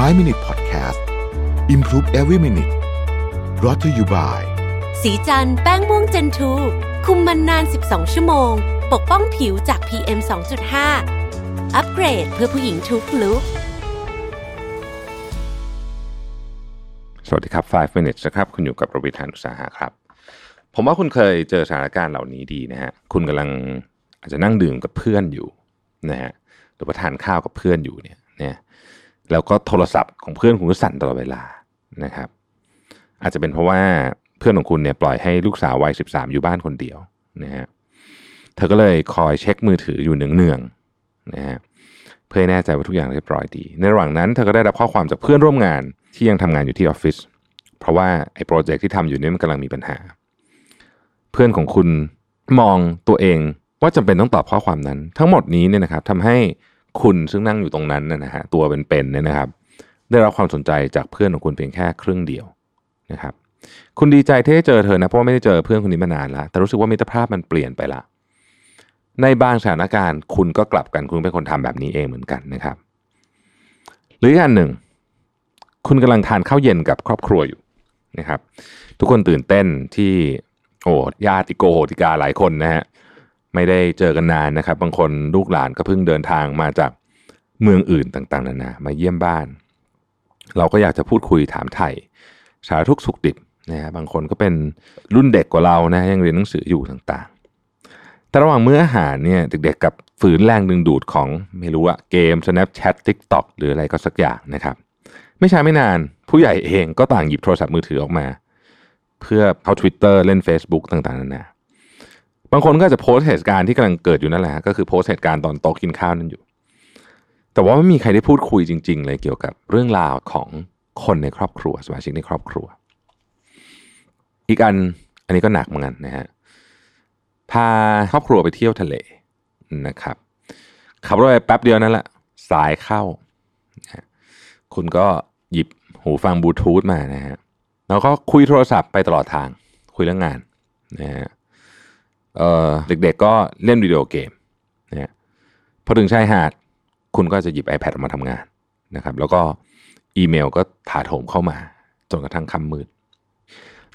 5 Minute Podcast Improve Every Minute r o t to you by สีจันแป้งม่วงเจนทูคุมมันนาน 12 ชั่วโมง ปกป้องผิวจาก PM 2.5 อัปเกรดเพื่อผู้หญิงทุกลุกสวัสดีครับ 5 minutes นะครับ คุณอยู่กับประวิทยานุสาหะครับ ผมว่าคุณเคยเจอสถานการณ์เหล่านี้ดีนะฮะ คุณกำลังอาจจะนั่งดื่มกับเพื่อนอยู่นะฮะ หรือว่าทานข้าวกับเพื่อนอยู่เนี่ย เนี่ย แล้วก็โทรศัพท์ของเพื่อนคุณก็สั่นตลอดเวลานะครับ อาจจะเป็นเพราะว่าเพื่อนของคุณเนี่ยปล่อยให้ลูกสาววัย13 อยู่บ้านคนเดียวนะฮะเธอก็เลยคอยเช็คมือถืออยู่เนืองๆนะฮะเพื่อแน่ใจว่าทุกอย่างเรียบร้อยดี ในระหว่างนั้นเธอก็ได้รับข้อความจากเพื่อนร่วมงานที่ยังทำงานอยู่ที่ออฟฟิศเพราะว่าไอ้โปรเจกต์ที่ทำอยู่นี่มันกำลังมีปัญหา เพื่อนของคุณมองตัวเองว่าจำเป็นต้องตอบข้อความนั้น ทั้งหมดนี้เนี่ยนะครับทำให้ คุณซึ่งนั่งอยู่ตรงนั้นนะฮะตัวเป็นๆเนี่ยนะครับ ได้รับความสนใจจากเพื่อนของคุณเพียงแค่ครึ่งเดียวนะครับคุณดีใจที่ได้เจอเธอนะเพราะว่าไม่ได้เจอเพื่อนคนนี้มานานแล้ว แต่รู้สึกว่ามิตรภาพมันเปลี่ยนไปละในบางสถานการณ์ คุณก็กลับกันคุณเป็นคนทำแบบนี้เองเหมือนกันนะครับ หรืออีกอันหนึ่ง คุณกำลังทานข้าวเย็นกับครอบครัวอยู่นะครับ ทุกคนตื่นเต้นที่โอ้ญาติโกโหติกาหลายคนนะฮะ ไม่ได้เจอกันนานนะครับ บางคนลูกหลานก็เพิ่งเดินทางมาจากเมืองอื่นต่างๆนานามาเยี่ยมบ้าน เราก็อยากจะพูดคุยถามไถ่สารทุกสุขดิบนะฮะบางคนก็เป็นรุ่นเด็กกว่าเรานะยังเรียนหนังสืออยู่ต่างๆ แต่ระหว่างมื้ออาหารเนี่ยเด็กๆกับฝืนแรงดึงดูดของไม่รู้อะเกม Snapchat TikTok หรืออะไรก็สักอย่างนะครับ ไม่ช้าไม่นานผู้ใหญ่เองก็ต่างหยิบโทรศัพท์มือถือออกมา เพื่อเข้า Twitter เล่น Facebook ต่างๆนานา บางคนก็จะโพสต์เหตุการณ์ที่กำลังเกิดอยู่นั่นแหละก็คือโพสต์เหตุการณ์ตอนโต๊ะกินข้าวนั่นอยู่ แต่ว่าไม่มีใครได้พูดคุยจริง ๆ เลยเกี่ยวกับเรื่องราวของคนในครอบครัวสมาชิกในครอบครัว อีกอันอันนี้ก็หนักเหมือนกันนะฮะพาครอบครัวไปเที่ยวทะเลนะครับขับรถไปแป๊บเดียวนั่นแหละสายเข้านะฮะคุณก็หยิบหูฟังบลูทูธมานะฮะแล้วก็คุยโทรศัพท์ไปตลอดทาง คุยเรื่องงานนะฮะ เด็กๆก็เล่นวิดีโอเกมนะพอถึงชายหาดคุณก็จะหยิบ iPad ออกมาทำงานนะครับ แล้วก็อีเมลก็ถาโถมเข้ามา จนกระทั่งค่ำมืด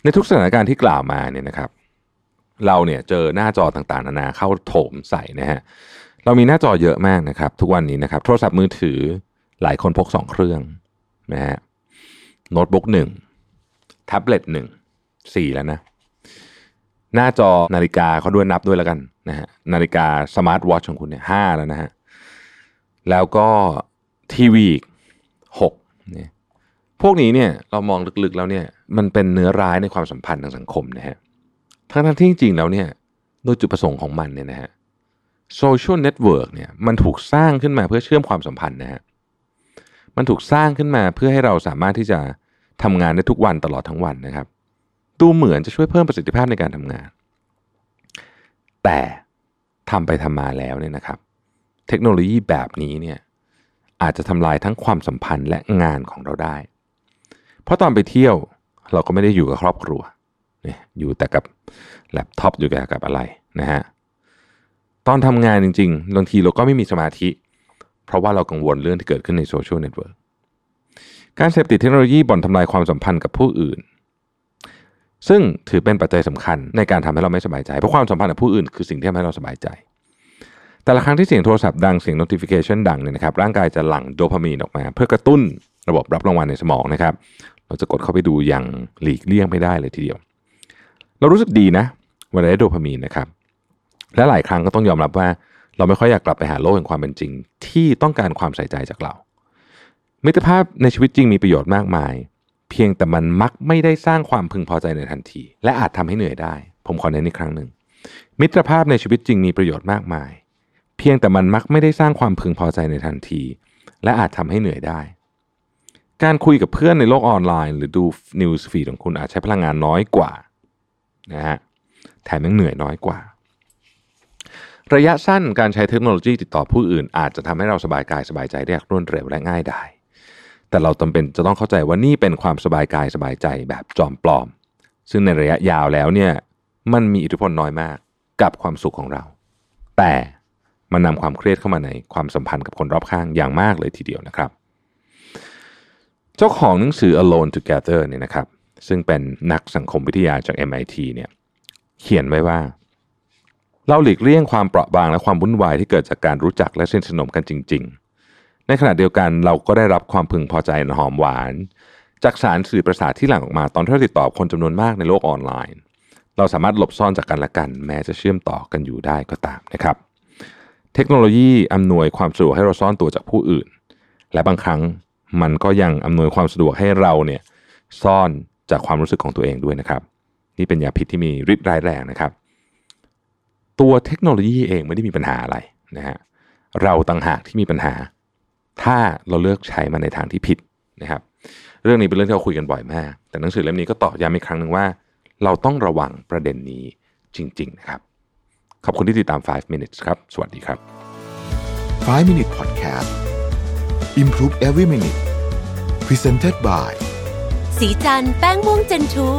ในทุกสถานการณ์ที่กล่าวมาเนี่ยนะครับ เราเนี่ยเจอหน้าจอต่างๆ นานาเข้าโถมใส่นะฮะเรามีหน้าจอเยอะมากนะครับ ทุกวันนี้นะครับ โทรศัพท์มือถือหลายคนพกสองเครื่องนะฮะโน้ตบุ๊กหนึ่งแท็บเล็ตหนึ่งสี่แล้วนะ หน้าจอนาฬิกาเขาด้วยนับด้วยแล้วกันนะฮะนาฬิกา smart watch ของคุณเนี่ยห้าแล้วนะฮะแล้วก็ทีวีอีกหกเนี่ยพวกนี้เนี่ยเรามองลึกๆแล้วเนี่ยมันเป็นเนื้อร้ายในความสัมพันธ์ทางสังคมนะฮะทั้งๆที่จริงๆแล้วเนี่ยโดยจุดประสงค์ของมันเนี่ยนะฮะ social network เนี่ยมันถูกสร้างขึ้นมาเพื่อเชื่อมความสัมพันธ์นะฮะมันถูกสร้างขึ้นมาเพื่อให้เราสามารถที่จะทำงานได้ทุกวันตลอดทั้งวันนะครับ ดูเหมือนจะช่วยเพิ่มประสิทธิภาพในการทำงาน แต่ทำไปทำมาแล้วเนี่ยนะครับ เทคโนโลยีแบบนี้เนี่ยอาจจะทำลายทั้งความสัมพันธ์และงานของเราได้ เพราะตอนไปเที่ยวเราก็ไม่ได้อยู่กับครอบครัวเนี่ยอยู่แต่กับแล็ปท็อปอยู่แต่กับอะไรนะฮะ ตอนทำงานจริงๆ บางทีเราก็ไม่มีสมาธิ เพราะว่าเรากังวลเรื่องที่เกิดขึ้นใน social network การเสพติดเทคโนโลยีบ่อนทำลายความสัมพันธ์กับผู้อื่น ซึ่งถือเป็นปัจจัยสำคัญในการทำให้เราไม่สบายใจ เพราะความสัมพันธ์กับผู้อื่นคือสิ่งที่ทำให้เราสบายใจ แต่ละครั้งที่เสียงโทรศัพท์ดังเสียง notification ดังเนี่ยนะครับร่างกายจะหลั่งโดพามีนออกมา เพื่อกระตุ้นระบบรับรางวัลในสมองนะครับ เราจะกดเข้าไปดูอย่างหลีกเลี่ยงไม่ได้เลยทีเดียว เรารู้สึกดีนะเวลาได้โดพามีนนะครับและหลายครั้งก็ต้องยอมรับว่า เราไม่ค่อยอยากกลับไปหาโลกแห่งความเป็นจริง ที่ต้องการความใส่ใจจากเรามิตรภาพในชีวิตจริงมีประโยชน์มากมาย เพียงแต่มันมักไม่ได้สร้างความพึงพอใจในทันที และอาจทำให้เหนื่อยได้ ผมขอเน้นอีกครั้งหนึ่ง มิตรภาพในชีวิตจริงมีประโยชน์มากมาย เพียงแต่มันมักไม่ได้สร้างความพึงพอใจในทันที และอาจทำให้เหนื่อยได้ การคุยกับเพื่อนในโลกออนไลน์ หรือดู news feed ของคุณอาจใช้พลังงานน้อยกว่านะฮะแถมยังเหนื่อยน้อยกว่า ระยะสั้นการใช้เทคโนโลยีติดต่อผู้อื่น อาจจะทำให้เราสบายกายสบายใจได้อย่างรวดเร็วและง่ายได้ แต่เราจำเป็นจะต้องเข้าใจว่านี่เป็นความสบายกายสบายใจแบบจอมปลอม ซึ่งในระยะยาวแล้วเนี่ยมันมีอิทธิพลน้อยมากกับความสุขของเรา แต่มันนำความเครียดเข้ามาในความสัมพันธ์กับคนรอบข้างอย่างมากเลยทีเดียวนะครับ เจ้าของหนังสือ Alone Together เนี่ยนะครับซึ่งเป็นนักสังคมวิทยาจาก MIT เนี่ยเขียนไว้ว่า เราหลีกเลี่ยงความเปราะบางและความวุ่นวายที่เกิดจากการรู้จักและสนิทสนมกันจริงๆ ในขณะเดียวกันเราก็ได้รับความพึงพอใจหอมหวาน จากสารสื่อประสาทที่หลั่งออกมาตอนที่เราติดต่อคนจำนวนมากในโลกออนไลน์ เราสามารถหลบซ่อนจากกันและกัน แม้จะเชื่อมต่อกันอยู่ได้ก็ตามนะครับ เทคโนโลยีอำนวยความสะดวกให้เราซ่อนตัวจากผู้อื่น และบางครั้งมันก็ยังอำนวยความสะดวกให้เราเนี่ยซ่อนจากความรู้สึกของตัวเองด้วยนะครับ นี่เป็นยาพิษที่มีฤทธิ์ร้ายแรงนะครับ ตัวเทคโนโลยีเองไม่ได้มีปัญหาอะไรนะฮะเราต่างหากที่มีปัญหา ถ้าเราเลือกใช้มันในทางที่ผิดนะครับ เรื่องนี้เป็นเรื่องที่เราคุยกันบ่อยมาก แต่หนังสือเล่มนี้ก็ตอกย้ำอีกครั้งหนึ่งว่า เราต้องระวังประเด็นนี้จริง ๆ นะครับ ขอบคุณที่ติดตาม 5 minutes ครับ สวัสดีครับ 5 Minute Podcast Improve Every Minute Presented by สีจันแป้งม่วงเจนทู